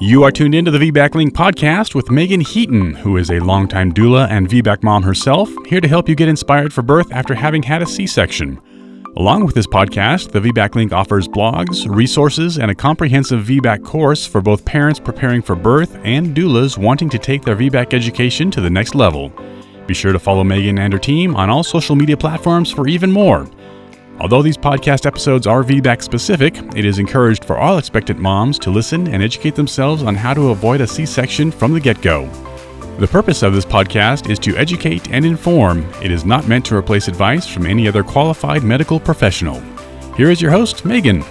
You are tuned into the VBAC Link podcast with Meagan Heaton, who is a longtime doula and VBAC mom herself, here to help you get inspired for birth after having had a C section. Along with this podcast, the VBAC Link offers blogs, resources, and a comprehensive VBAC course for both parents preparing for birth and doulas wanting to take their VBAC education to the next level. Be sure to follow Meagan and her team on all social media platforms for even more. Although these podcast episodes are VBAC specific, it is encouraged for all expectant moms to listen and educate themselves on how to avoid a C section from the get go. The purpose of this podcast is to educate and inform. It is not meant to replace advice from any other qualified medical professional. Here is your host, Meagan.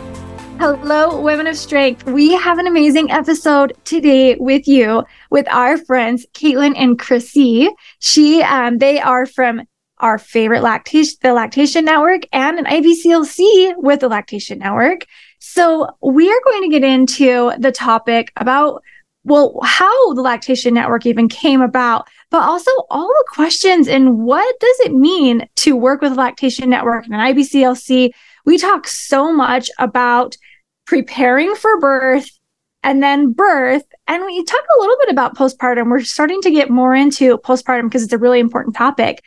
Hello, Women of Strength. We have an amazing episode today with you with our friends Caitlin and Chrisie. She, um, they are from our favorite lactation, the Lactation Network, and an IBCLC with the Lactation Network. So we are going to get into the topic about well, how the Lactation Network even came about, but also all the questions and what does it mean to work with Lactation Network and an IBCLC. We talk so much about preparing for birth and then birth. And we talk a little bit about postpartum. We're starting to get more into postpartum because it's a really important topic.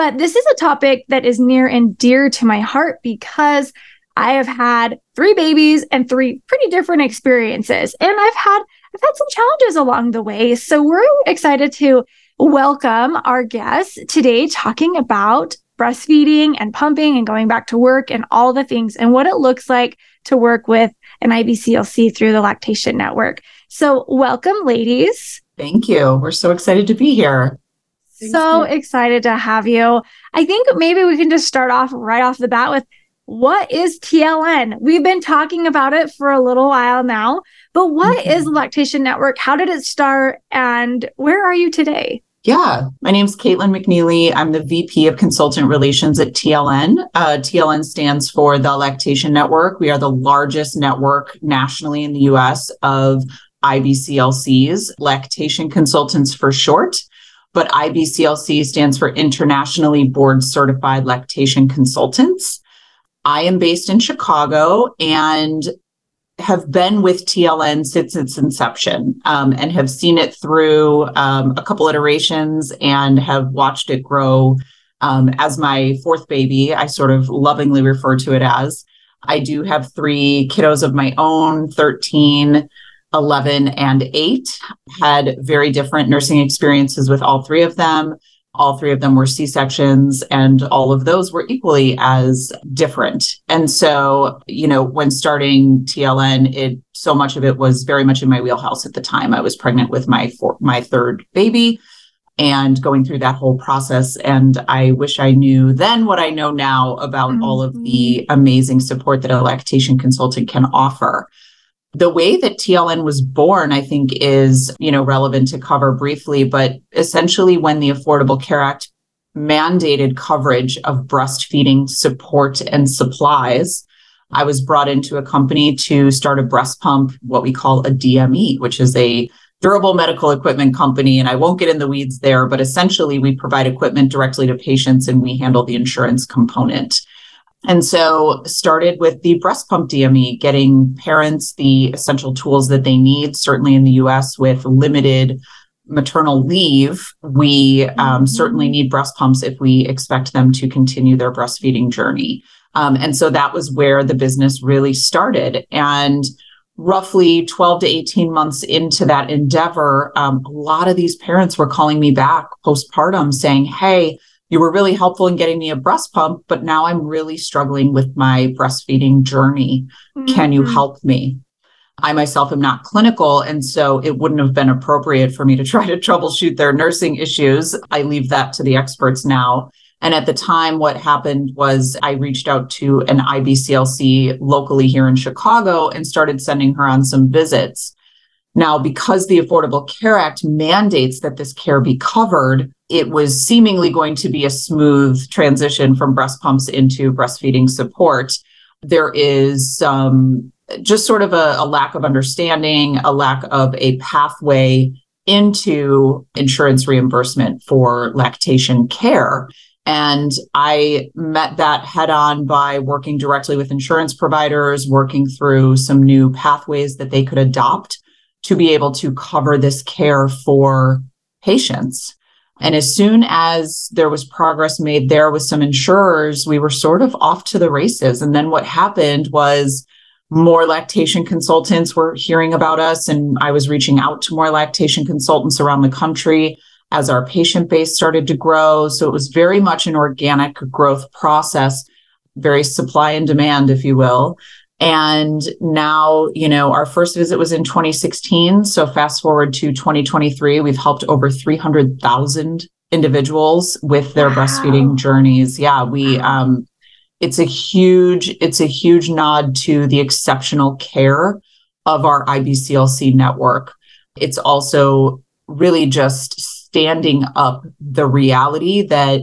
But this is a topic that is near and dear to my heart because I have had three babies and three pretty different experiences. And I've had I've had some challenges along the way. So we're excited to welcome our guests today talking about breastfeeding and pumping and going back to work and all the things and what it looks like to work with an IBCLC through the Lactation Network. So welcome ladies. Thank you. We're so excited to be here so excited to have you. I think maybe we can just start off right off the bat with what is TLN? We've been talking about it for a little while now, but what mm-hmm. is Lactation Network? How did it start? And where are you today? Yeah, my name is Caitlin McNeily. I'm the VP of Consultant Relations at TLN. Uh, TLN stands for the Lactation Network. We are the largest network nationally in the US of IBCLCs, lactation consultants for short but IBCLC stands for Internationally Board Certified Lactation Consultants. I am based in Chicago and have been with TLN since its inception um, and have seen it through um, a couple iterations and have watched it grow um, as my fourth baby. I sort of lovingly refer to it as. I do have three kiddos of my own 13, 11 and 8 had very different nursing experiences with all three of them all three of them were c-sections and all of those were equally as different and so you know when starting tln it so much of it was very much in my wheelhouse at the time i was pregnant with my four, my third baby and going through that whole process and i wish i knew then what i know now about mm-hmm. all of the mm-hmm. amazing support that a lactation consultant can offer the way that TLN was born, I think, is, you know, relevant to cover briefly, but essentially when the Affordable Care Act mandated coverage of breastfeeding support and supplies, I was brought into a company to start a breast pump, what we call a DME, which is a durable medical equipment company. And I won't get in the weeds there, but essentially we provide equipment directly to patients and we handle the insurance component. And so started with the breast pump DME, getting parents the essential tools that they need. Certainly in the US with limited maternal leave, we um, mm-hmm. certainly need breast pumps if we expect them to continue their breastfeeding journey. Um, and so that was where the business really started. And roughly 12 to 18 months into that endeavor, um, a lot of these parents were calling me back postpartum saying, Hey, you were really helpful in getting me a breast pump, but now I'm really struggling with my breastfeeding journey. Mm-hmm. Can you mm-hmm. help me? I myself am not clinical, and so it wouldn't have been appropriate for me to try to troubleshoot their nursing issues. I leave that to the experts now. And at the time, what happened was I reached out to an IBCLC locally here in Chicago and started sending her on some visits. Now, because the Affordable Care Act mandates that this care be covered, it was seemingly going to be a smooth transition from breast pumps into breastfeeding support. There is um, just sort of a, a lack of understanding, a lack of a pathway into insurance reimbursement for lactation care. And I met that head on by working directly with insurance providers, working through some new pathways that they could adopt to be able to cover this care for patients. And as soon as there was progress made there with some insurers, we were sort of off to the races. And then what happened was more lactation consultants were hearing about us, and I was reaching out to more lactation consultants around the country as our patient base started to grow. So it was very much an organic growth process, very supply and demand, if you will. And now, you know, our first visit was in 2016. So fast forward to 2023, we've helped over 300,000 individuals with their wow. breastfeeding journeys. Yeah, we, um, it's a huge, it's a huge nod to the exceptional care of our IBCLC network. It's also really just standing up the reality that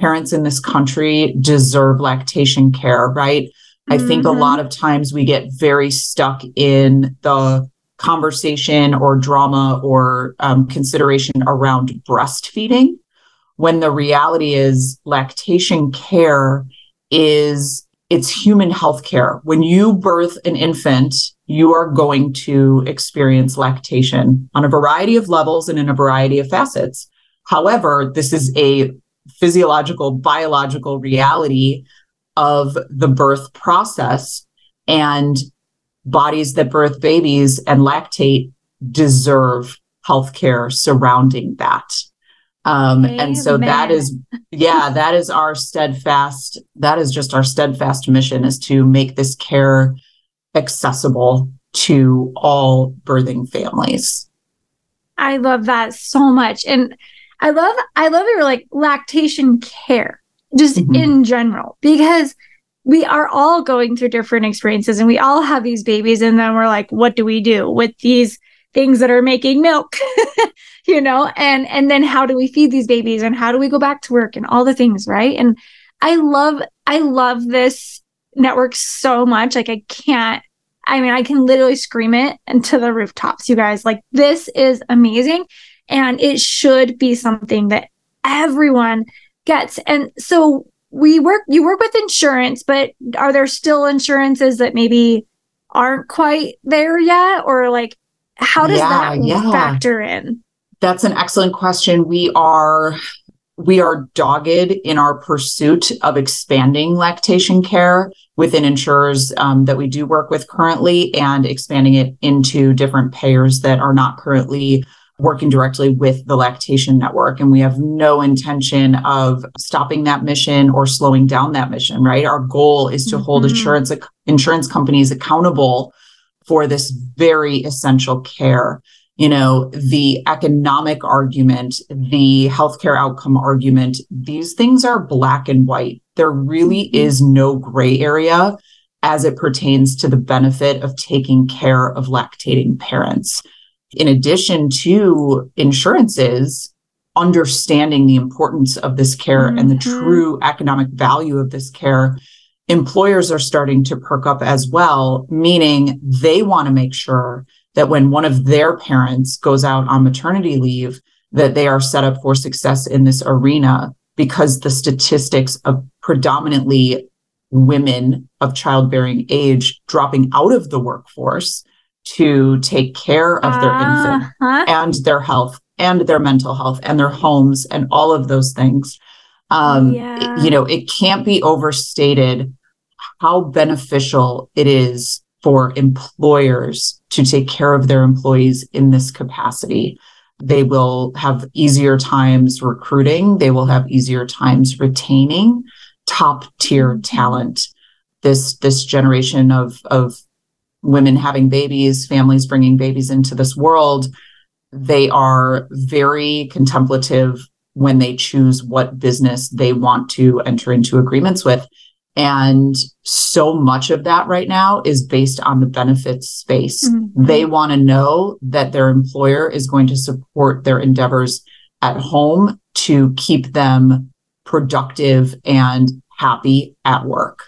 parents in this country deserve lactation care, right? I think mm-hmm. a lot of times we get very stuck in the conversation or drama or um, consideration around breastfeeding when the reality is lactation care is it's human health care. When you birth an infant, you are going to experience lactation on a variety of levels and in a variety of facets. However, this is a physiological, biological reality of the birth process and bodies that birth babies and lactate deserve healthcare surrounding that. Um, and so that is, yeah, that is our steadfast, that is just our steadfast mission is to make this care accessible to all birthing families. I love that so much. And I love, I love your like lactation care just mm-hmm. in general, because we are all going through different experiences and we all have these babies. And then we're like, what do we do with these things that are making milk? you know, and, and then how do we feed these babies and how do we go back to work and all the things, right? And I love, I love this network so much. Like I can't, I mean, I can literally scream it into the rooftops, you guys. Like this is amazing. And it should be something that everyone gets. And so we work, you work with insurance, but are there still insurances that maybe aren't quite there yet? Or like, how does yeah, that yeah. factor in? That's an excellent question. We are we are dogged in our pursuit of expanding lactation care within insurers um, that we do work with currently and expanding it into different payers that are not currently working directly with the lactation network. And we have no intention of stopping that mission or slowing down that mission, right? Our goal is to mm-hmm. hold insurance, insurance companies accountable for this very essential care. You know, the economic argument, the healthcare outcome argument, these things are black and white. There really mm-hmm. is no gray area as it pertains to the benefit of taking care of lactating parents in addition to insurances, understanding the importance of this care mm-hmm. and the mm-hmm. true economic value of this care, employers are starting to perk up as well, meaning they want to make sure that when one of their parents goes out on maternity leave, that they are set up for success in this arena because the statistics of predominantly women of childbearing age dropping out of the workforce to take care of their uh-huh. infant and their health and their mental health and their homes and all of those things. Um, yeah. you know, it can't be overstated how beneficial it is for employers to take care of their employees in this capacity. They will have easier times recruiting, they will have easier times retaining top tier mm-hmm. talent. This this generation of of women having babies, families bringing babies into this world, they are very contemplative when they choose what business they want to enter into agreements with. And so much of that right now is based on the benefits space. Mm-hmm. They want to know that their employer is going to support their endeavors at home to keep them productive and happy at work.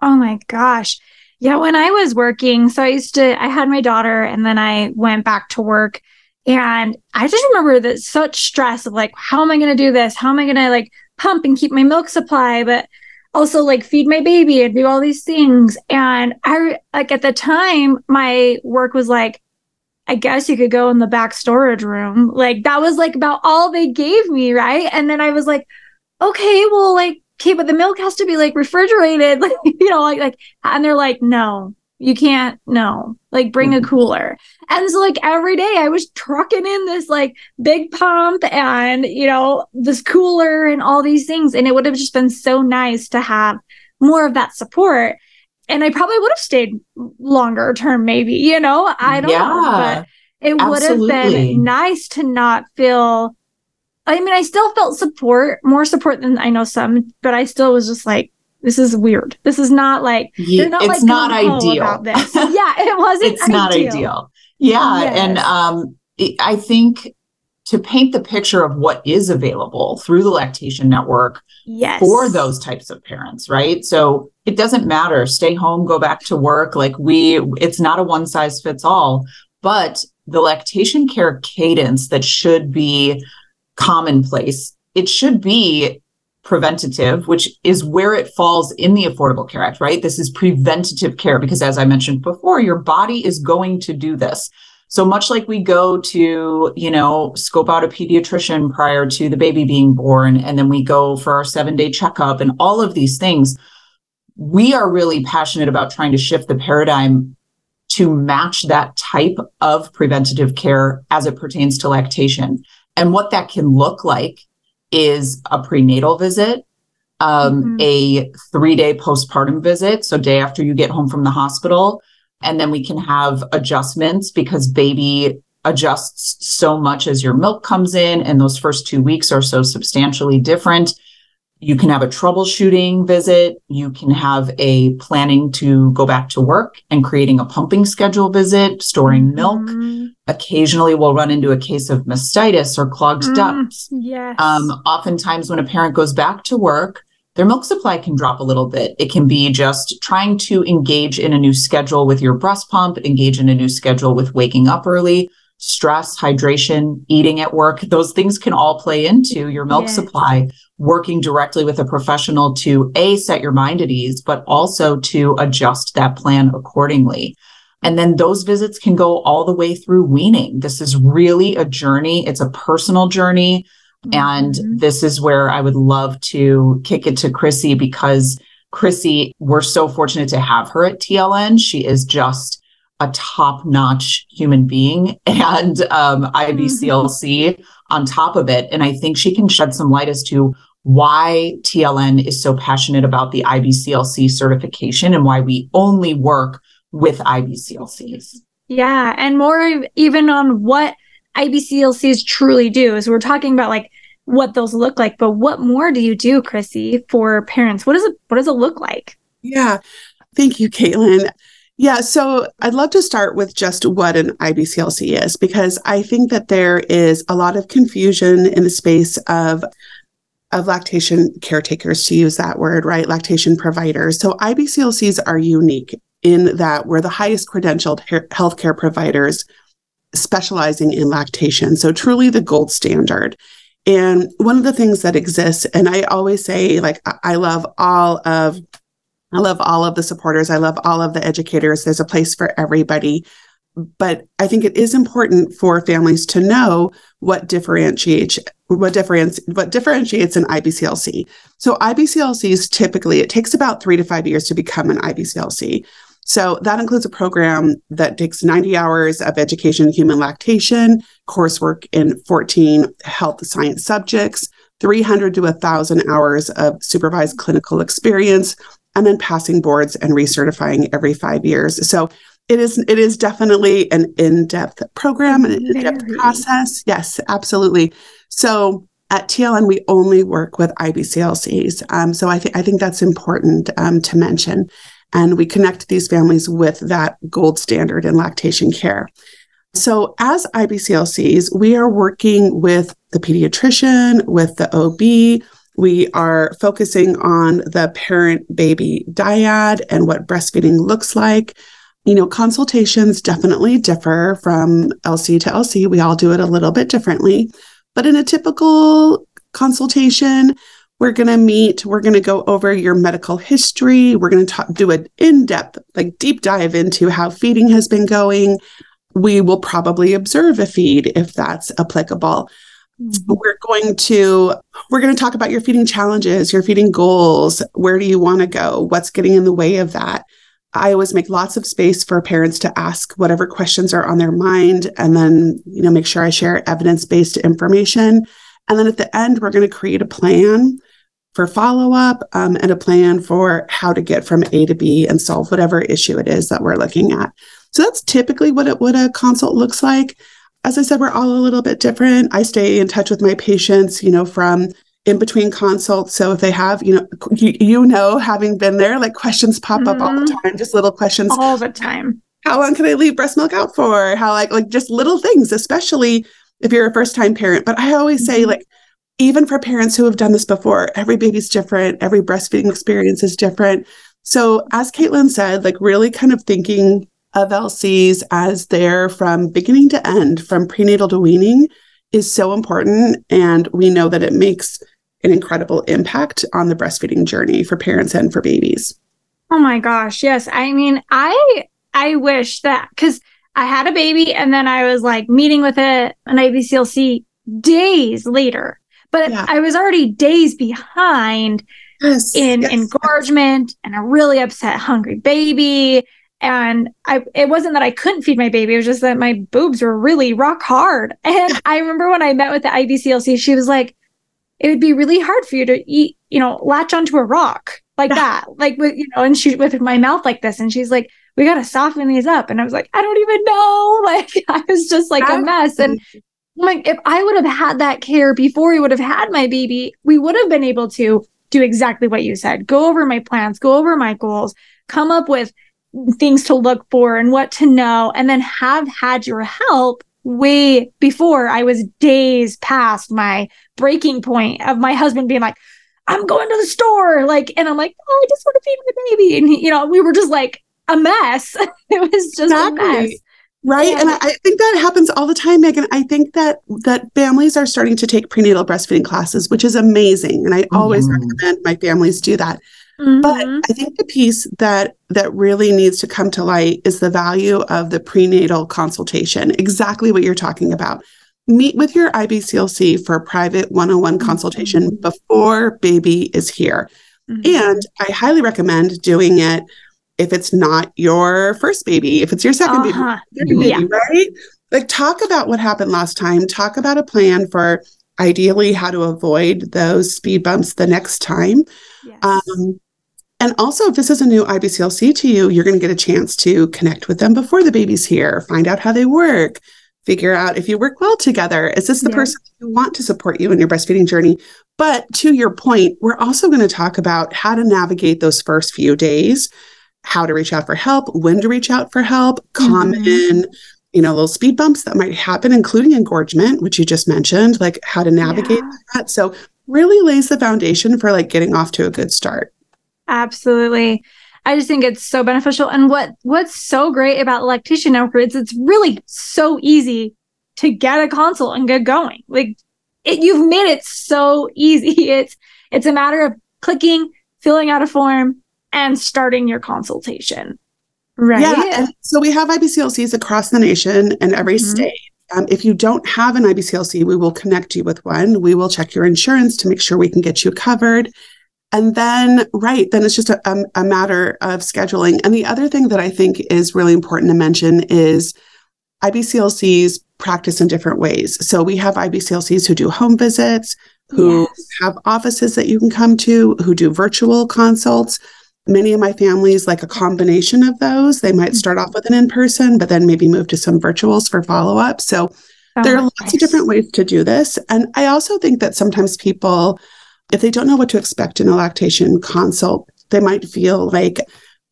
Oh my gosh. Yeah, when I was working, so I used to, I had my daughter and then I went back to work. And I just remember that such stress of like, how am I going to do this? How am I going to like pump and keep my milk supply, but also like feed my baby and do all these things. And I, like, at the time, my work was like, I guess you could go in the back storage room. Like that was like about all they gave me, right? And then I was like, okay, well, like, okay, but the milk has to be like refrigerated, like, you know, like, like, and they're like, no, you can't, no, like, bring a mm-hmm. cooler. And so, like, every day I was trucking in this like big pump and, you know, this cooler and all these things. And it would have just been so nice to have more of that support and I probably would have stayed longer term, maybe, you know, I don't yeah, know, but it would have been nice to not feel. I mean, I still felt support, more support than I know some, but I still was just like, this is weird. This is not like, they're not it's like not ideal. About this. yeah, it wasn't. it's ideal. not ideal. Yeah. Yes. And um, I think to paint the picture of what is available through the lactation network yes. for those types of parents, right? So it doesn't matter. Stay home, go back to work. Like we, it's not a one size fits all, but the lactation care cadence that should be commonplace, it should be preventative, which is where it falls in the Affordable Care Act, right? This is preventative care because, as I mentioned before, your body is going to do this. So much like we go to, you know, scope out a pediatrician prior to the baby being born, and then we go for our seven day checkup and all of these things, we are really passionate about trying to shift the paradigm to match that type of preventative care as it pertains to lactation. And what that can look like is a prenatal visit, um, mm-hmm. a three day postpartum visit. So, day after you get home from the hospital, and then we can have adjustments because baby adjusts so much as your milk comes in. And those first two weeks are so substantially different. You can have a troubleshooting visit. You can have a planning to go back to work and creating a pumping schedule visit, storing milk. Mm-hmm. Occasionally, we'll run into a case of mastitis or clogged mm, ducts. Yes. Um, oftentimes, when a parent goes back to work, their milk supply can drop a little bit. It can be just trying to engage in a new schedule with your breast pump, engage in a new schedule with waking up early, stress, hydration, eating at work. Those things can all play into your milk supply. Working directly with a professional to A, set your mind at ease, but also to adjust that plan accordingly. And then those visits can go all the way through weaning. This is really a journey. It's a personal journey. And mm-hmm. this is where I would love to kick it to Chrisie because Chrisie, we're so fortunate to have her at TLN. She is just a top notch human being and um, IBCLC mm-hmm. on top of it. And I think she can shed some light as to why TLN is so passionate about the IBCLC certification and why we only work with IBCLCs. Yeah. And more even on what IBCLCs truly do. So we're talking about like what those look like, but what more do you do, Chrisie, for parents? What does it what does it look like? Yeah. Thank you, Caitlin. Yeah, so I'd love to start with just what an IBCLC is because I think that there is a lot of confusion in the space of of lactation caretakers to use that word, right? Lactation providers. So IBCLCs are unique in that we're the highest credentialed healthcare providers specializing in lactation. So, truly the gold standard. And one of the things that exists, and I always say, like, I love all of I love all of the supporters. I love all of the educators. There's a place for everybody. But I think it is important for families to know what differentiates what difference what differentiates an IBCLC. So IBCLCs typically it takes about three to five years to become an IBCLC. So that includes a program that takes 90 hours of education in human lactation, coursework in 14 health science subjects, 300 to 1,000 hours of supervised clinical experience, and then passing boards and recertifying every five years. So it is it is definitely an in-depth program and an in-depth process. Yes, absolutely. So at TLN, we only work with IBCLCs. Um, so I think I think that's important um, to mention and we connect these families with that gold standard in lactation care. So, as IBCLCs, we are working with the pediatrician, with the OB. We are focusing on the parent baby dyad and what breastfeeding looks like. You know, consultations definitely differ from LC to LC. We all do it a little bit differently. But in a typical consultation, we're going to meet, we're going to go over your medical history. We're going to do an in depth, like deep dive into how feeding has been going. we will probably observe a feed if that's applicable. Mm-hmm. We're going to we're going to talk about your feeding challenges, your feeding goals. Where do you want to go? What's getting in the way of that? I always make lots of space for parents to ask whatever questions are on their mind and then, you know, make sure I share evidence-based information. And then at the end, we're going to create a plan for follow up um, and a plan for how to get from A to B and solve whatever issue it is that we're looking at. So that's typically what it, what a consult looks like. As I said, we're all a little bit different. I stay in touch with my patients, you know, from in between consults. So if they have, you know, you, you know, having been there, like questions pop mm-hmm. up all the mm-hmm. time, just little questions all the time. How long can I leave breast milk out for? How like like just little things, especially if you're a first time parent. But I always mm-hmm. say like even for parents who have done this before, every baby's different, every breastfeeding experience is different. So, as Caitlin said, like really kind of thinking of LCs as they're from beginning to end, from prenatal to weaning, is so important. And we know that it makes an incredible impact on the breastfeeding journey for parents and for babies. Oh my gosh, yes. I mean, I I wish that cuz I had a baby and then I was like meeting with a, an IBCLC days later but yeah. I was already days behind yes, in yes, engorgement yes. and a really upset, hungry baby. And I, it wasn't that I couldn't feed my baby. It was just that my boobs were really rock hard. And I remember when I met with the IBCLC, she was like, it would be really hard for you to eat, you know, latch onto a rock like that, like with, you know, and she with my mouth like this. And she's like, we got to soften these up. And I was like, I don't even know. Like, I was just like a mess. And like if I would have had that care before we would have had my baby, we would have been able to do exactly what you said. Go over my plans, go over my goals, come up with things to look for and what to know, and then have had your help way before I was days past my breaking point of my husband being like, I'm going to the store. Like, and I'm like, oh, I just want to feed my baby. And, he, you know, we were just like a mess. it was just exactly. a mess right yeah. and I, think that happens all the time meagan i think that that families are starting to take prenatal breastfeeding classes which is amazing and i mm-hmm. always recommend my families do that mm-hmm. but i think the piece that that really needs to come to light is the value of the prenatal consultation exactly what you're talking about meet with your ibclc for a private one-on-one mm-hmm. consultation before baby is here mm-hmm. and i highly recommend doing it if it's not your first baby, if it's your 2nd uh-huh. baby, baby yeah. right? Like talk about what happened last time, talk about a plan for ideally how to avoid those speed bumps the next time. Yes. Um, and also, if this is a new IBCLC to you, you're going to get a chance to connect with them before the baby's here, find out how they work, figure out if you work well together. Is this the yeah. person who want to support you in your breastfeeding journey? But to your point, we're also going to talk about how to navigate those first few days how to reach out for help, when to reach out for help, common, mm-hmm. you know, little speed bumps that might happen, including engorgement, which you just mentioned, like how to navigate yeah. that. So really lays the foundation for like getting off to a good start. Absolutely. I just think it's so beneficial. And what what's so great about lactation network is it's really so easy to get a consult and get going. Like it, you've made it so easy. It's it's a matter of clicking, filling out a form, and starting your consultation. Right. Yeah. so we have IBCLCs across the nation and every mm-hmm. state. Um, if you don't have an IBCLC, we will connect you with one. We will check your insurance to make sure we can get you covered. And then, right, then it's just a, a, a matter of scheduling. And the other thing that I think is really important to mention is IBCLCs practice in different ways. So we have IBCLCs who do home visits, who yes. have offices that you can come to, who do virtual consults many of my families like a combination of those. They might mm-hmm. start off with an in person, but then maybe move to some virtuals for follow up. So oh, there are lots nice. of different ways to do this. And I also think that sometimes people, if they don't know what to expect in a lactation consult, they might feel like,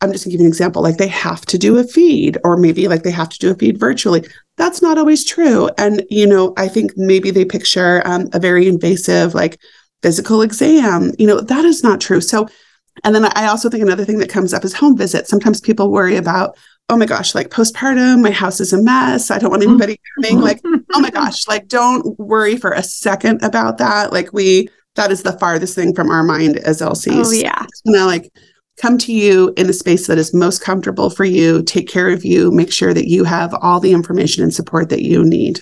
I'm just gonna give you an example, like they have to do a feed, or maybe like they have to do a feed virtually. That's not always true. And, you know, I think maybe they picture um, a very invasive, like physical exam. You know, that is not true. So and then I also think another thing that comes up is home visits. Sometimes people worry about, oh my gosh, like postpartum, my house is a mess. I don't want anybody coming. Like, oh my gosh, like don't worry for a second about that. Like we, that is the farthest thing from our mind as LCs. Oh yeah. You know, like come to you in a space that is most comfortable for you, take care of you, make sure that you have all the information and support that you need.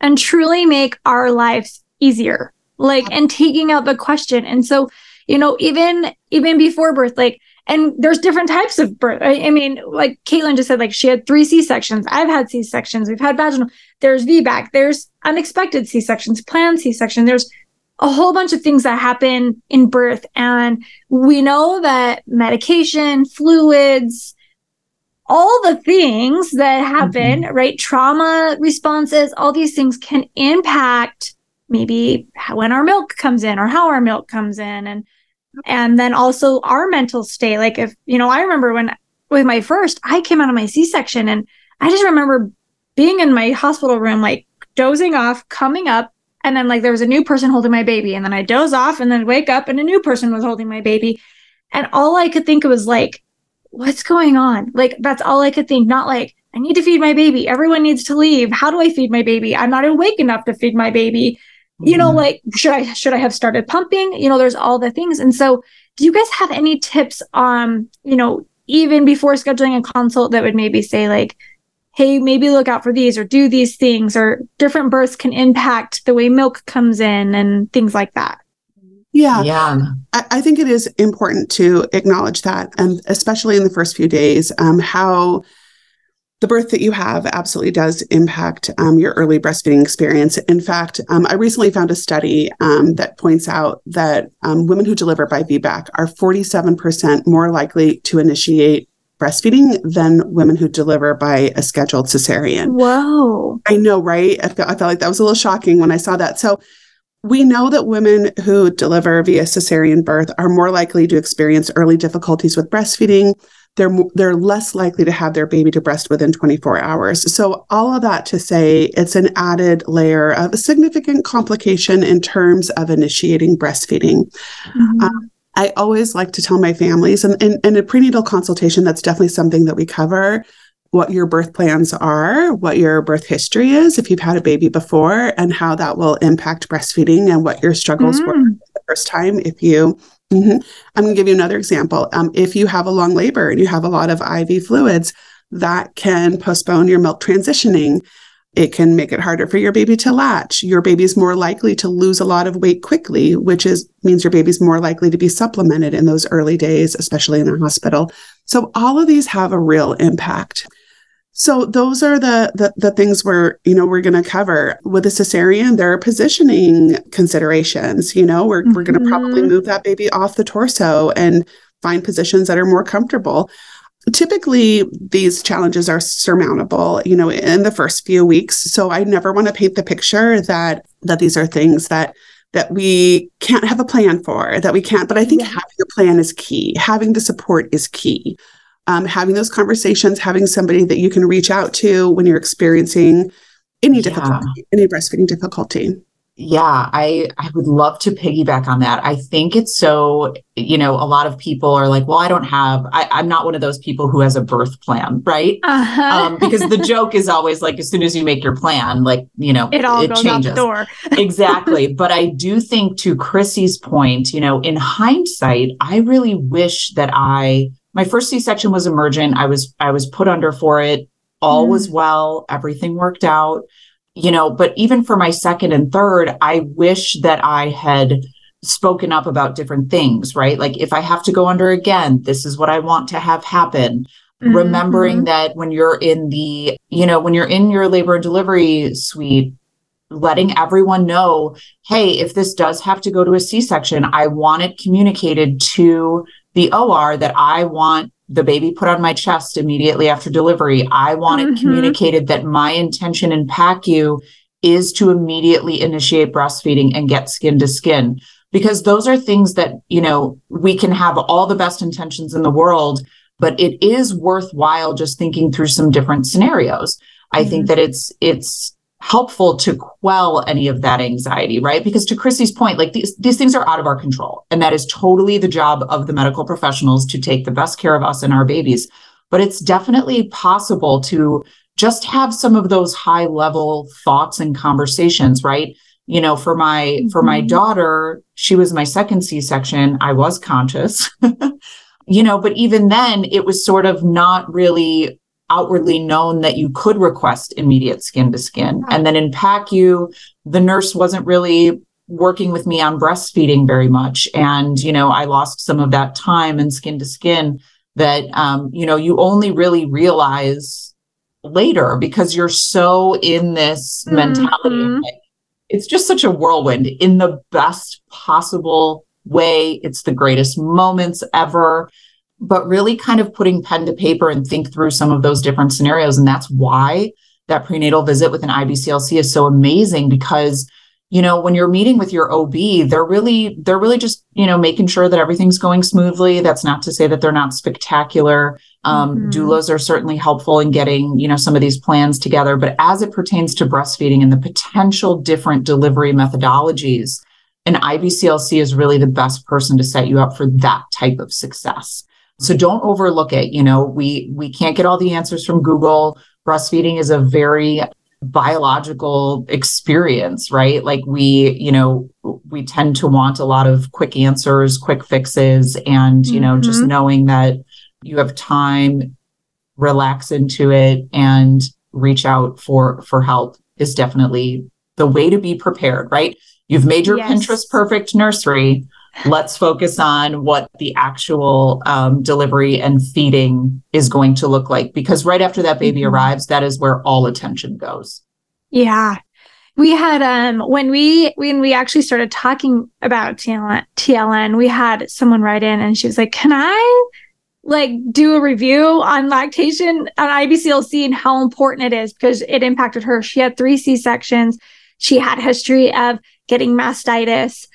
And truly make our lives easier. Like, and taking out the question. And so, you know, even even before birth, like, and there's different types of birth. I, I mean, like Caitlin just said, like she had three C sections. I've had C sections. We've had vaginal. There's VBAC. There's unexpected C sections, planned C section. There's a whole bunch of things that happen in birth. And we know that medication, fluids, all the things that happen, mm-hmm. right? Trauma responses, all these things can impact maybe when our milk comes in or how our milk comes in. And and then also our mental state. Like if, you know, I remember when with my first, I came out of my C-section and I just remember being in my hospital room, like dozing off, coming up, and then like there was a new person holding my baby and then i doze off and then wake up and a new person was holding my baby. And all i could think was like what's going on? Like that's all i could think. Not like i need to feed my baby. Everyone needs to leave. How do i feed my baby? I'm not awake enough to feed my baby. You know mm-hmm. like should i should i have started pumping? You know there's all the things. And so do you guys have any tips on you know even before scheduling a consult that would maybe say like hey, maybe look out for these or do these things, or different births can impact the way milk comes in and things like that. Yeah. Yeah. I, I think it is important to acknowledge that, and especially in the first few days, um, how the birth that you have absolutely does impact um, your early breastfeeding experience. In fact, um, I recently found a study um, that points out that um, women who deliver by VBAC are 47% more likely to initiate breastfeeding than women who deliver by a scheduled cesarean. Whoa. I know, right? I felt, I felt like that was a little shocking when I saw that. So we know that women who deliver via cesarean birth are more likely to experience early difficulties with breastfeeding. They're they're less likely to have their baby to breast within 24 hours. So all of that to say, it's an added layer of a significant complication in terms of initiating breastfeeding. Mm-hmm. Um, I always like to tell my families, and in a prenatal consultation, that's definitely something that we cover what your birth plans are, what your birth history is, if you've had a baby before, and how that will impact breastfeeding and what your struggles mm. were the first time. If you, mm-hmm. I'm going to give you another example. Um, if you have a long labor and you have a lot of IV fluids, that can postpone your milk transitioning. It can make it harder for your baby to latch. Your baby's more likely to lose a lot of weight quickly, which is means your baby's more likely to be supplemented in those early days, especially in the hospital. So all of these have a real impact. So those are the the, the things we're you know we're going to cover with a cesarean. There are positioning considerations. You know we're mm-hmm. we're going to probably move that baby off the torso and find positions that are more comfortable typically these challenges are surmountable you know in the first few weeks so i never want to paint the picture that that these are things that that we can't have a plan for that we can't but i think yeah. having a plan is key having the support is key um, having those conversations having somebody that you can reach out to when you're experiencing any difficulty yeah. any breastfeeding difficulty yeah, I I would love to piggyback on that. I think it's so, you know, a lot of people are like, well, I don't have, I, am not one of those people who has a birth plan, right? Uh-huh. Um, because the joke is always like, as soon as you make your plan, like, you know, it all it goes changes. out the door. exactly. But I do think to Chrisie's point, you know, in hindsight, I really wish that I, my first C-section was emergent. I was, I was put under for it. All mm. was well. Everything worked out you know, but even for my second and third, I wish that I had spoken up about different things, right? Like if I have to go under again, this is what I want to have happen. Mm-hmm. Remembering that when you're in the, you know, when you're in your labor and delivery suite, letting everyone know, hey, if this does have to go to a C section, I want it communicated to the OR that I want the baby put on my chest immediately after delivery. I want mm-hmm. it communicated that my intention in PACU is to immediately initiate breastfeeding and get skin to skin because those are things that, you know, we can have all the best intentions in the world, but it is worthwhile just thinking through some different scenarios. I mm-hmm. think that it's it's helpful to quell any of that anxiety, right? Because to Chrisie's point, like these, these things are out of our control. And that is totally the job of the medical professionals to take the best care of us and our babies. But it's definitely possible to just have some of those high level thoughts and conversations, right? You know, for my, mm-hmm. for my mm-hmm. daughter, she was my second C-section. I was conscious. you know, but even then, it was sort of not really outwardly known that you could request immediate skin to skin. And then in PACU, the nurse wasn't really working with me on breastfeeding very much. And, you know, I lost some of that time and skin to skin that, um, you know, you only really realize later because you're so in this mm-hmm. mentality. It's just such a whirlwind in the best possible way. It's the greatest moments ever but really kind of putting pen to paper and think through some of those different scenarios. And that's why that prenatal visit with an IBCLC is so amazing because you know when you're meeting with your ob they're really they're really just you know making sure that everything's going smoothly that's not to say that they're not spectacular um, mm-hmm. doulas are certainly helpful in getting you know some of these plans together but as it pertains to breastfeeding and the potential different delivery methodologies an ibclc is really the best person to set you up for that type of success so don't overlook it. You know, we we can't get all the answers from Google. Breastfeeding is a very biological experience, right? Like we, you know, we tend to want a lot of quick answers, quick fixes, and you know, mm-hmm. just knowing that you have time, relax into it, and reach out for for help is definitely the way to be prepared, right? You've made your yes. Pinterest perfect nursery let's focus on what the actual um, delivery and feeding is going to look like because right after that baby mm-hmm. arrives that is where all attention goes yeah we had um when we when we actually started talking about TLN, TLN we had someone write in and she was like can i like do a review on lactation on IBCLC and how important it is because it impacted her. She had three C sections. She had history of getting mastitis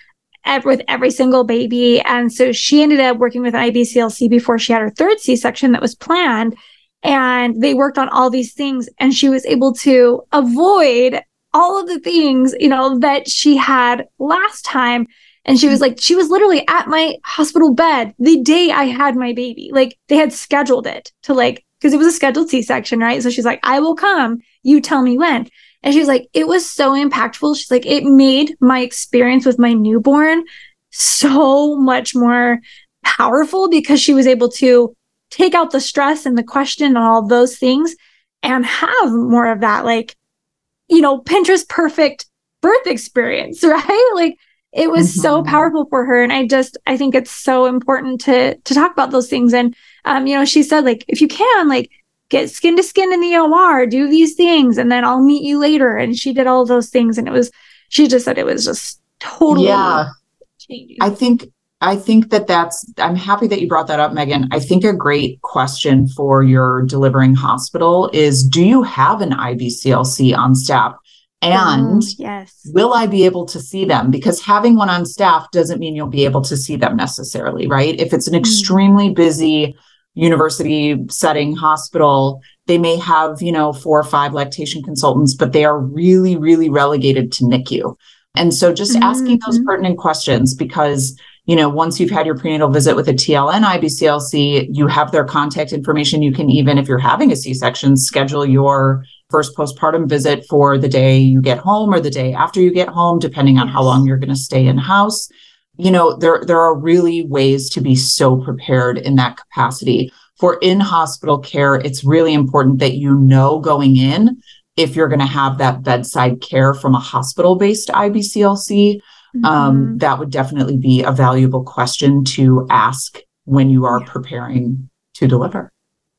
with every single baby. And so she ended up working with IBCLC before she had her third C section that was planned. And they worked on all these things, and she was able to avoid all of the things, you know, that she had last time. And she was like, she was literally at my hospital bed the day I had my baby. Like they had scheduled it to like, because it was a scheduled C section, right? So she's like, I will come. You tell me when. And she's like, it was so impactful. She's like, it made my experience with my newborn so much more powerful because she was able to take out the stress and the question and all those things and have more of that, like, you know, Pinterest perfect birth experience, right? Like, it was mm-hmm. so powerful for her and i just i think it's so important to to talk about those things and um you know she said like if you can like get skin to skin in the OR, do these things, and then I'll meet you later. And she did all those things. And it was, she just said it was just totally. Yeah. Changing. I think, I think that that's, I'm happy that you brought that up, Meagan. I think a great question for your delivering hospital is do you have an IBCLC on staff? And mm, yes. will I be able to see them? Because having one on staff doesn't mean you'll be able to see them necessarily, right? If it's an mm. extremely busy university setting hospital they may have you know four or five lactation consultants but they are really really relegated to nicu and so just mm-hmm. asking those mm-hmm. pertinent questions because you know once you've had your prenatal visit with a tln ibclc you have their contact information you can even if you're having a c-section schedule your first postpartum visit for the day you get home or the day after you get home depending on how long you're going to stay in house you know there there are really ways to be so prepared in that capacity. For in hospital care it's really important that you know going in if you're going to have that bedside care from a hospital based ibclc um, mm-hmm. um, that would definitely be a valuable question to ask when you are preparing to deliver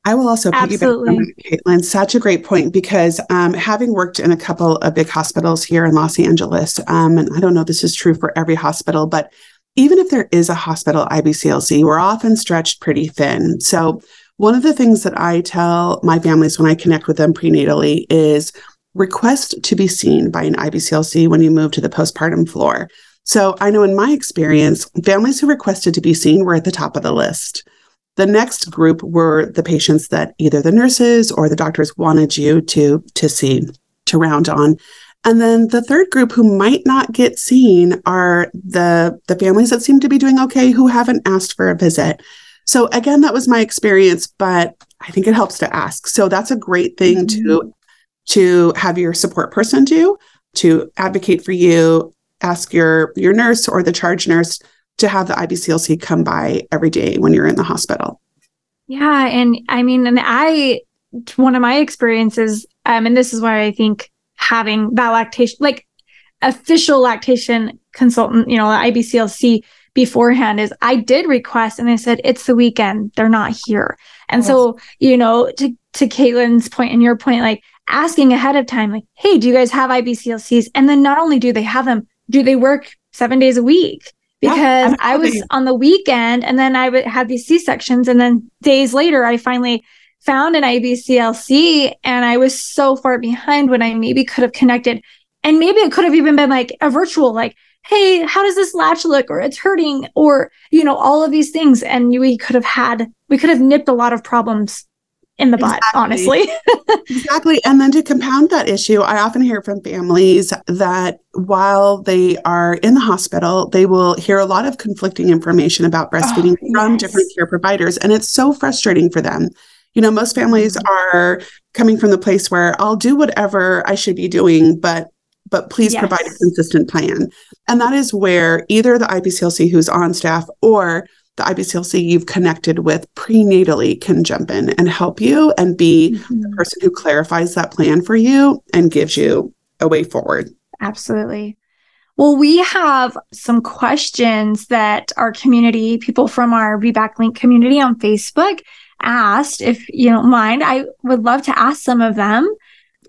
I will also Absolutely. piggyback Caitlin. Such a great point because um, having worked in a couple of big hospitals here in Los Angeles, um, and I don't know this is true for every hospital, but even if there is a hospital IBCLC, we're often stretched pretty thin. So one of the things that I tell my families when I connect with them prenatally is request to be seen by an IBCLC when you move to the postpartum floor. So I know in my experience, families who requested to be seen were at the top of the list. The next group were the patients that either the nurses or the doctors wanted you to, to see, to round on. And then the third group who might not get seen are the, the families that seem to be doing okay who haven't asked for a visit. So again, that was my experience, but I think it helps to ask. So that's a great thing mm-hmm. to to have your support person do, to advocate for you, ask your your nurse or the charge nurse to have the IBCLC come by every day when you're in the hospital. Yeah. And I mean, and I, one of my experiences, um, and this is why I think having that lactation, like official lactation consultant, you know, IBCLC beforehand is I did request and they said it's the weekend, they're not here. And yes. so, you know, to to Caitlin's point and your point, like asking ahead of time, like, hey, do you guys have IBCLCs? And then not only do they have them, do they work seven days a week? Because yeah, I was on the weekend and then I would have these C sections. And then days later, I finally found an IBCLC and I was so far behind when I maybe could have connected. And maybe it could have even been like a virtual, like, hey, how does this latch look? Or it's hurting, or, you know, all of these things. And we could have had, we could have nipped a lot of problems in the butt, honestly. exactly. And then to compound that issue, I often hear from families that while they are in the hospital, they will hear a lot of conflicting information about breastfeeding oh, from yes. different care providers. And it's so frustrating for them. You know, most families mm-hmm. are coming from the place where I'll do whatever I should be doing, but but please yes. provide a consistent plan. And that is where either the IBCLC who's on staff or the IBCLC you've connected with prenatally can jump in and help you and be mm-hmm. the person who clarifies that plan for you and gives you a way forward. Absolutely. Well, we have some questions that our community, people from our VBAC Link community on Facebook asked. If you don't mind, I would love to ask some of them.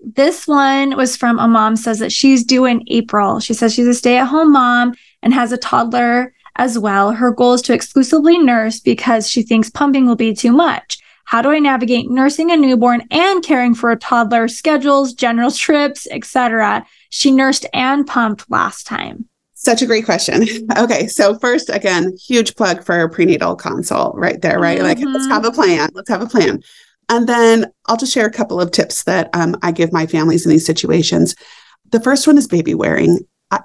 This one was from a mom says that she's due in April. She says she's a stay at home mom and has a toddler as well. Her goal is to exclusively nurse because she thinks pumping will be too much. How do I navigate nursing a newborn and caring for a toddler, schedules, general trips, etc.? She nursed and pumped last time. Such a great question. Okay, so first, again, huge plug for a prenatal consult right there, right? Mm-hmm. Like, let's have a plan. Let's have a plan. And then I'll just share a couple of tips that um, I give my families in these situations. The first one is baby wearing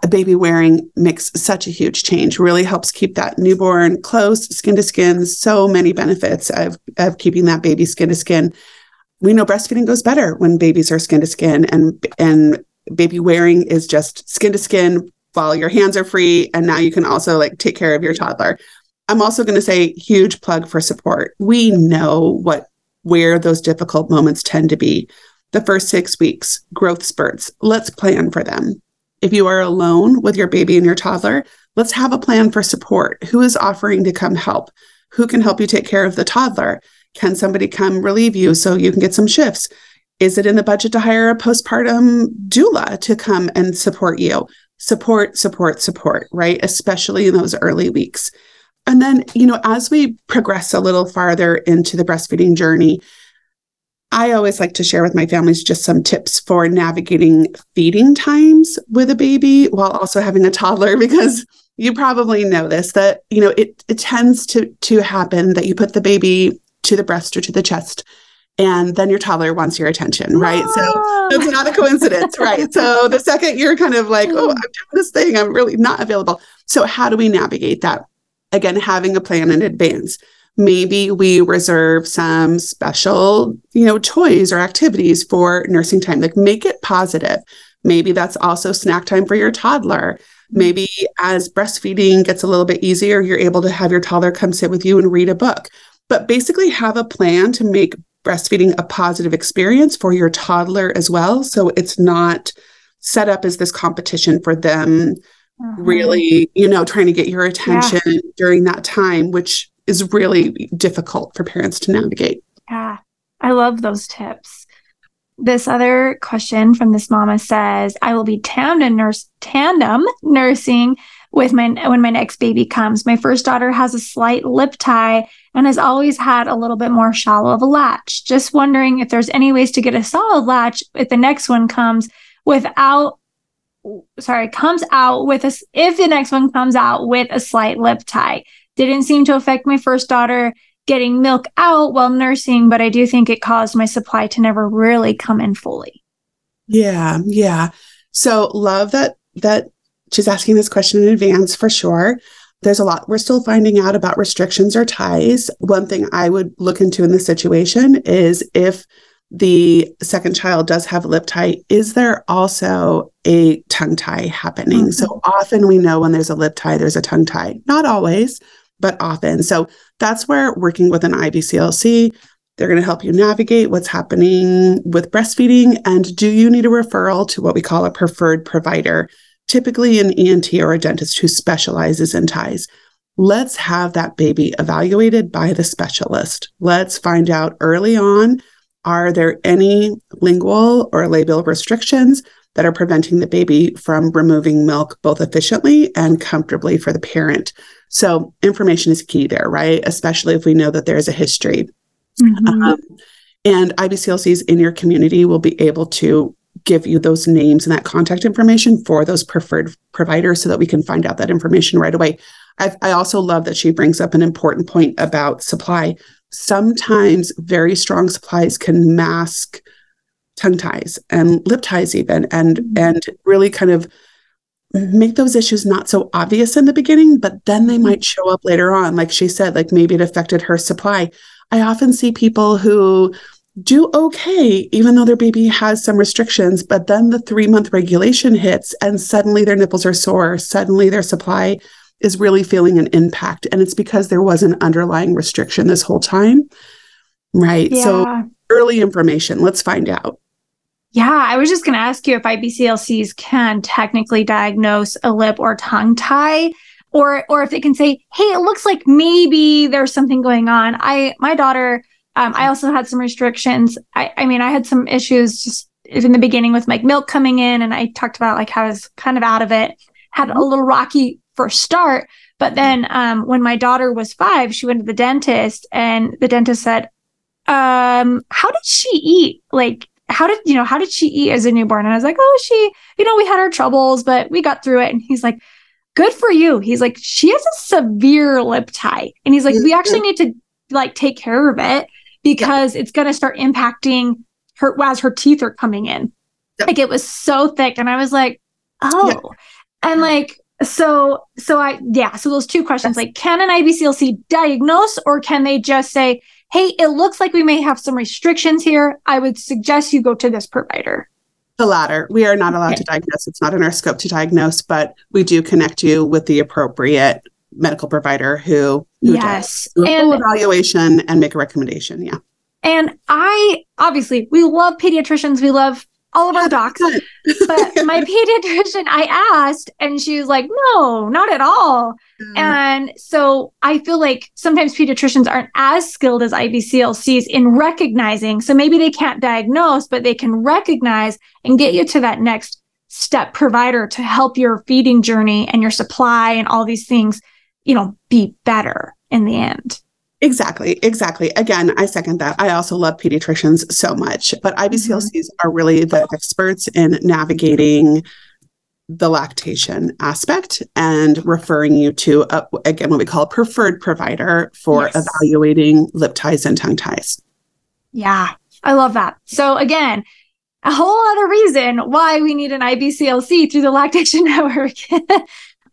baby wearing makes such a huge change really helps keep that newborn close skin to skin so many benefits of, of keeping that baby skin to skin. We know breastfeeding goes better when babies are skin to skin and and baby wearing is just skin to skin while your hands are free and now you can also like take care of your toddler. I'm also going to say huge plug for support. We know what where those difficult moments tend to be. The first six weeks growth spurts let's plan for them if you are alone with your baby and your toddler, let's have a plan for support. Who is offering to come help? Who can help you take care of the toddler? Can somebody come relieve you so you can get some shifts? Is it in the budget to hire a postpartum doula to come and support you? Support, support, support, right? Especially in those early weeks. And then, you know, as we progress a little farther into the breastfeeding journey, I always like to share with my families just some tips for navigating feeding times with a baby while also having a toddler because you probably know this that you know it it tends to to happen that you put the baby to the breast or to the chest and then your toddler wants your attention right? So it's not a coincidence right? So the second you're kind of like oh i'm doing this thing i'm really not available. So how do we navigate that? Again having a plan in advance maybe we reserve some special, you know, toys or activities for nursing time. Like make it positive. Maybe that's also snack time for your toddler. Maybe as breastfeeding gets a little bit easier, you're able to have your toddler come sit with you and read a book. But basically, have a plan to make breastfeeding a positive experience for your toddler as well. So it's not set up as this competition for them uh-huh. really, you know, trying to get your attention yeah. during that time, which is really difficult for parents to navigate. Yeah, I love those tips. This other question from this mama says, I will be tandem nurse tandem nursing with my when my next baby comes. My first daughter has a slight lip tie and has always had a little bit more shallow of a latch. Just wondering if there's any ways to get a solid latch if the next one comes without sorry, comes out with a if the next one comes out with a slight lip tie. Didn't seem to affect my first daughter getting milk out while nursing, but I do think it caused my supply to never really come in fully. Yeah, yeah. So love that that she's asking this question in advance for sure. There's a lot we're still finding out about restrictions or ties. One thing I would look into in this situation is if the second child does have a lip tie, is there also a tongue tie happening? Mm-hmm. So often we know when there's a lip tie, there's a tongue tie. Not always, but often. So that's where working with an IBCLC, they're going to help you navigate what's happening with breastfeeding. And do you need a referral to what we call a preferred provider, typically an ENT or a dentist who specializes in ties? Let's have that baby evaluated by the specialist. Let's find out early on are there any lingual or labial restrictions that are preventing the baby from removing milk both efficiently and comfortably for the parent? So, information is key there, right? Especially if we know that there's a history. Mm-hmm. Um, and IBCLCs in your community will be able to give you those names and that contact information for those preferred providers so that we can find out that information right away. I've, i also love that she brings up an important point about supply sometimes very strong supplies can mask tongue ties and lip ties even and mm-hmm. and really kind of make those issues not so obvious in the beginning but then they mm-hmm. might show up later on like she said like maybe it affected her supply i often see people who do okay even though their baby has some restrictions but then the 3 month regulation hits and suddenly their nipples are sore suddenly their supply is really feeling an impact. And it's because there was an underlying restriction this whole time. Right. Yeah. So early information, let's find out. Yeah, I was just going to ask you if IBCLCs can technically diagnose a lip or tongue tie or or if they can say, "Hey, it looks like maybe there's something going on." I my daughter um, I also had some restrictions. I, I mean, I had some issues just in the beginning with like milk coming in, and I talked about like how I was kind of out of it. Had a little rocky first start. But then um, when my daughter was five, she went to the dentist and the dentist said, um, how did she eat? Like, how did, you know, how did she eat as a newborn? And I was like, oh, she, you know, we had our troubles, but we got through it. And he's like, good for you. He's like, she has a severe lip tie. And he's like, we mm-hmm. actually need to like take care of it because it's going to start impacting her as her teeth are coming in. Like it was so thick. And I was like, oh, and like, so so i yeah so those two questions like can an ibclc diagnose or can they just say hey it looks like we may have some restrictions here. I would suggest you go to this provider. The latter. We are not allowed okay. to diagnose. It's not in our scope to diagnose but we do connect you with the appropriate medical provider who, who yes. Does a full evaluation and make a recommendation yeah. And I obviously we love pediatricians, we love all of our docs. but my pediatrician, I asked, and she was like, no, not at all. Mm. And so I feel like sometimes pediatricians aren't as skilled as IBCLCs in recognizing. So maybe they can't diagnose, but they can recognize and get you to that next step provider to help your feeding journey and your supply and all these things, you know, be better in the end. Exactly, exactly. Again, I second that. I also love pediatricians so much, but IBCLCs mm-hmm. are really the experts in navigating the lactation aspect and referring you to, a, again, what we call a preferred provider for yes. evaluating lip ties and tongue ties. Yeah, I love that. So, again, a whole other reason why we need an IBCLC through the Lactation Network.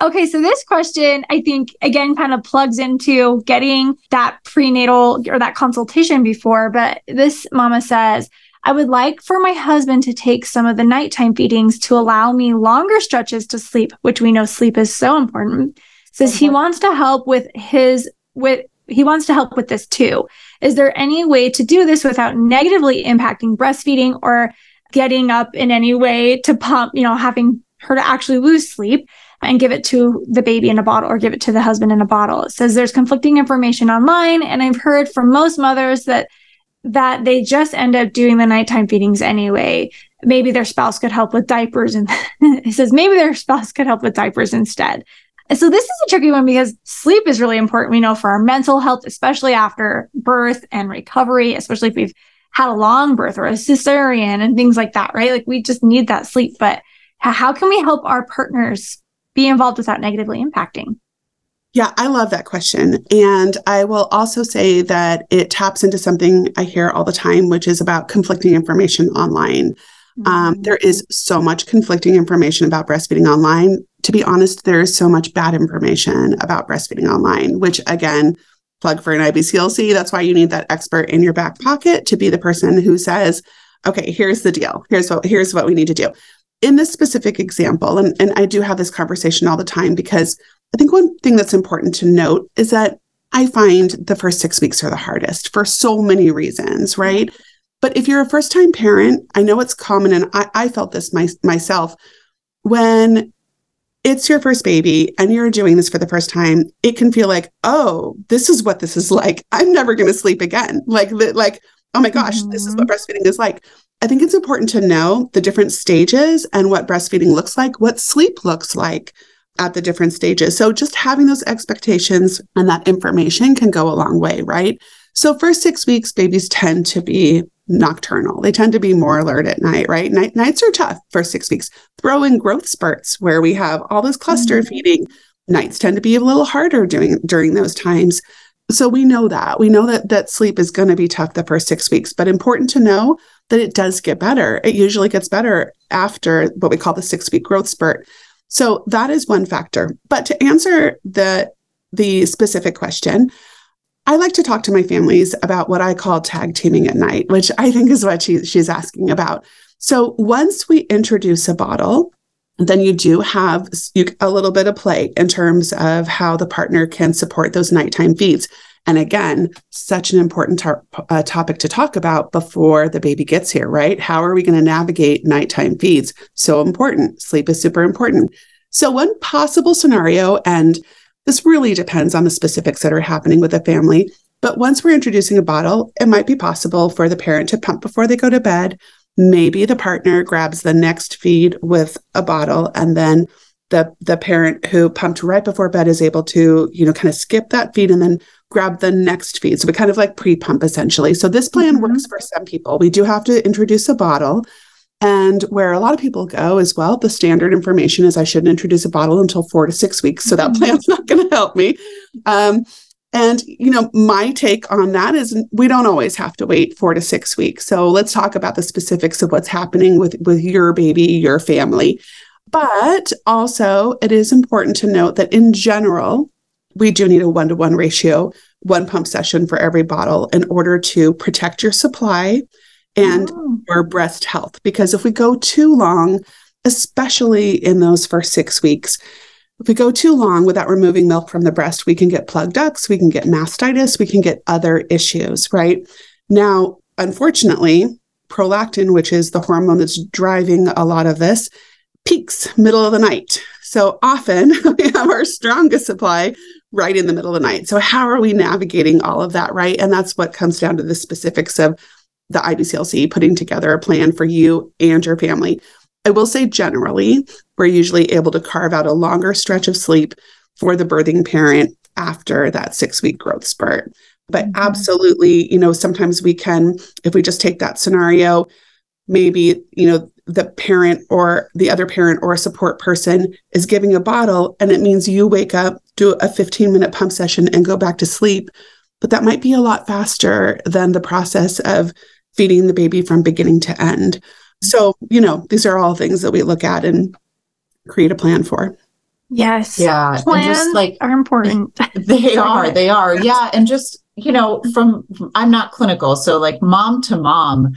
Okay, so this question, I think, again, kind of plugs into getting that prenatal or that consultation before. But this mama says, I would like for my husband to take some of the nighttime feedings to allow me longer stretches to sleep, which we know sleep is so important. Says he mm-hmm. wants to help with his, with, he wants to help with this too. Is there any way to do this without negatively impacting breastfeeding or getting up in any way to pump, you know, having her to actually lose sleep? And give it to the baby in a bottle or give it to the husband in a bottle. It says there's conflicting information online. And I've heard from most mothers that that they just end up doing the nighttime feedings anyway. Maybe their spouse could help with diapers. And it says maybe their spouse could help with diapers instead. So this is a tricky one because sleep is really important. We know for our mental health, especially after birth and recovery, especially if we've had a long birth or a cesarean and things like that, right? Like we just need that sleep. But how can we help our partners be involved without negatively impacting? Yeah, I love that question. And I will also say that it taps into something I hear all the time, which is about conflicting information online. Mm-hmm. Um, there is so much conflicting information about breastfeeding online. To be honest, there is so much bad information about breastfeeding online, which again, plug for an IBCLC. That's why you need that expert in your back pocket to be the person who says, okay, here's the deal. Here's what here's what we need to do. In this specific example, and, and I do have this conversation all the time because I think one thing that's important to note is that I find the first six weeks are the hardest for so many reasons, right? But if you're a first time parent, I know it's common, and I, I felt this my, myself when it's your first baby and you're doing this for the first time, it can feel like, oh, this is what this is like. I'm never going to sleep again. Like, like, oh my gosh, mm-hmm. this is what mm-hmm. breastfeeding is like. I think it's important to know the different stages and what breastfeeding looks like, what sleep looks like at the different stages. So just having those expectations and that information can go a long way, right? So first 6 weeks babies tend to be nocturnal. They tend to be more alert at night, right? Night nights are tough for 6 weeks. Throw in growth spurts where we have all this cluster mm-hmm. feeding. Nights tend to be a little harder during during those times. So we know that. We know that that sleep is going to be tough the first 6 weeks, but important to know that it does get better. It usually gets better after what we call the 6 week growth spurt. So that is one factor. But to answer the the specific question, I like to talk to my families about what I call tag teaming at night, which I think is what she, she's asking about. So once we introduce a bottle, then you do have a little bit of play in terms of how the partner can support those nighttime feeds. And again, such an important uh, topic to talk about before the baby gets here, right? How are we going to navigate nighttime feeds? So important. Sleep is super important. So, one possible scenario, and this really depends on the specifics that are happening with the family, but once we're introducing a bottle, it might be possible for the parent to pump before they go to bed. Maybe the partner grabs the next feed with a bottle and then the the parent who pumped right before bed is able to you know kind of skip that feed and then grab the next feed. So we kind of like pre-pump essentially. So this plan mm-hmm. works for some people. We do have to introduce a bottle. And where a lot of people go as well the standard information is i shouldn't introduce a bottle until four to six weeks so that mm-hmm. plan's not going to help me. Um, and you know my take on that is we don't always have to wait four to six weeks so let's talk about the specifics of what's happening with with your baby your family but also, it is important to note that in general, we do need a one to one ratio, one pump session for every bottle in order to protect your supply and oh. your breast health. Because if we go too long, especially in those first six weeks, if we go too long without removing milk from the breast, we can get plugged ducts, we can get mastitis, we can get other issues, right? Now, unfortunately, prolactin, which is the hormone that's driving a lot of this, peaks middle of the night. So often we have our strongest supply right in the middle of the night. So how are we navigating all of that, right? And that's what comes down to the specifics of the IBCLC putting together a plan for you and your family. I will say generally, we're usually able to carve out a longer stretch of sleep for the birthing parent after that 6-week growth spurt. But mm-hmm. absolutely, you know, sometimes we can if we just take that scenario, maybe, you know, the parent or the other parent or a support person is giving a bottle and it means you wake up, do a 15 minute pump session and go back to sleep. But that might be a lot faster than the process of feeding the baby from beginning to end. So, you know, these are all things that we look at and create a plan for. Yes. Yeah. Plans just like are important. They are. They are. Yeah. And just, you know, from I'm not clinical. So like mom to mom,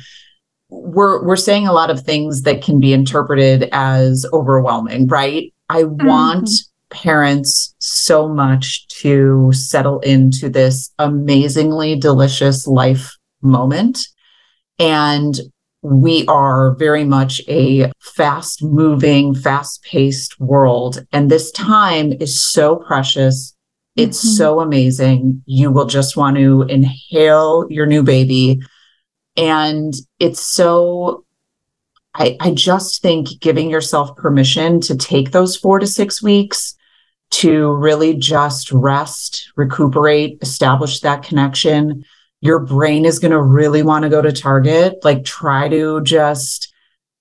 we're we're saying a lot of things that can be interpreted as overwhelming, right? I mm-hmm. want parents so much to settle into this amazingly delicious life moment and we are very much a fast moving, fast paced world. And this time is so precious. It's mm-hmm. so amazing. You will just want to inhale your new baby and it's so, I, I just think giving yourself permission to take those four to six weeks to really just rest, recuperate, establish that connection. Your brain is going to really want to go to Target. Like, try to just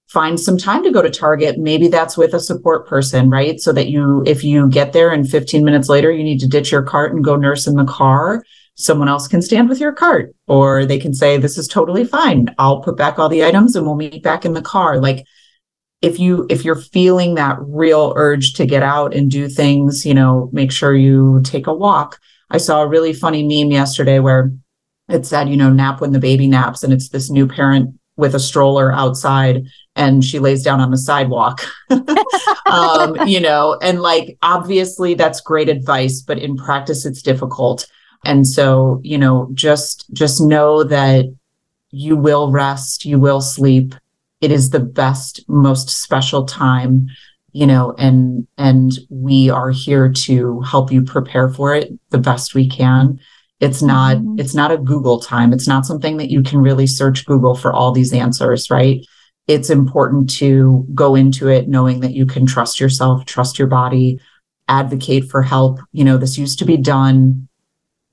find some time to go to Target. Maybe that's with a support person, right? So that you, if you get there and 15 minutes later, you need to ditch your cart and go nurse in the car, someone else can stand with your cart or they can say this is totally fine i'll put back all the items and we'll meet back in the car like if you if you're feeling that real urge to get out and do things you know make sure you take a walk I saw a really funny meme yesterday where it said, you know, nap when the baby naps. And it's this new parent with a stroller outside and she lays down on the sidewalk. um, you know, and like obviously that's great advice, but in practice it's difficult. And so, you know, just just know that you will rest, you will sleep. It is the best, most special time, you know, and and we are here to help you prepare for it the best we can. It's not mm-hmm. it's not a Google time. It's not something that you can really search Google for all these answers, right? It's important to go into it knowing that you can trust yourself, trust your body, advocate for help. You know, this used to be done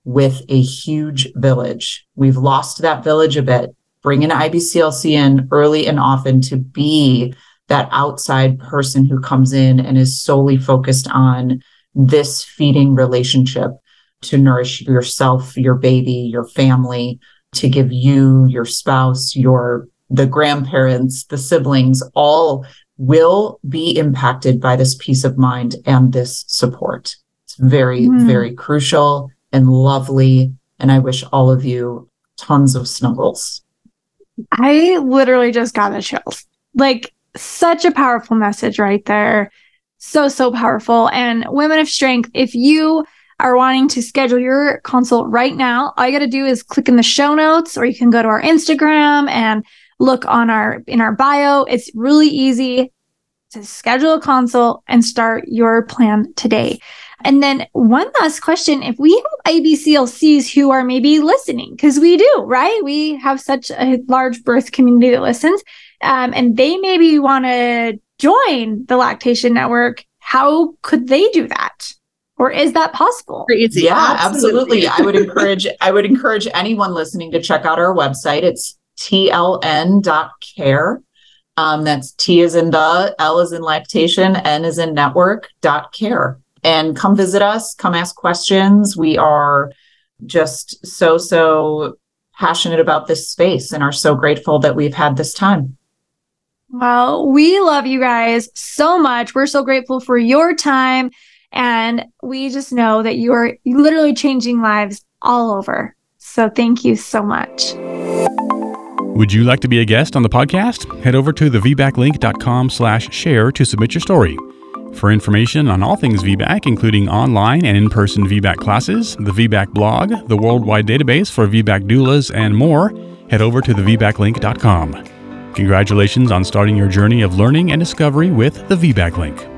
with a huge village. We've lost that village a bit. Bring an IBCLC in early and often to be that outside person who comes in and is solely focused on this feeding relationship to nourish yourself, your baby, your family, to give you, your spouse, your the grandparents, the siblings, all will be impacted by this peace of mind and this support. It's very, mm. very crucial and lovely. And I wish all of you tons of snuggles. I literally just got the chills. Like, such a powerful message right there. So, so powerful. And women of strength, if you are wanting to schedule your consult right now, all you got to do is click in the show notes or you can go to our Instagram and look on our in our bio. It's really easy to schedule a consult and start your plan today. And then one last question, if we have IBCLCs who are maybe listening, because we do, right? We have such a large birth community that listens, um, and they maybe want to join the lactation network. How could they do that? Or is that possible? Yeah absolutely. absolutely. I would encourage i would encourage anyone listening to check out our website. It's tln.care um, that's t is in the l is in lactation n is in network dot care. And come visit us come ask questions. We are just so so passionate about this space and are so grateful that we've had this time. Well we love you guys so much. We're so grateful for your time and we just know that you are literally changing lives all over. So thank you so much. Would you like to be a guest on the podcast? Head over to thevbaclink.com slash share to submit your story. For information on all things VBAC, including online and in-person VBAC classes, the VBAC blog, the worldwide database for VBAC doulas, and more, head over to thevbaclink.com. Congratulations on starting your journey of learning and discovery with the VBAC Link.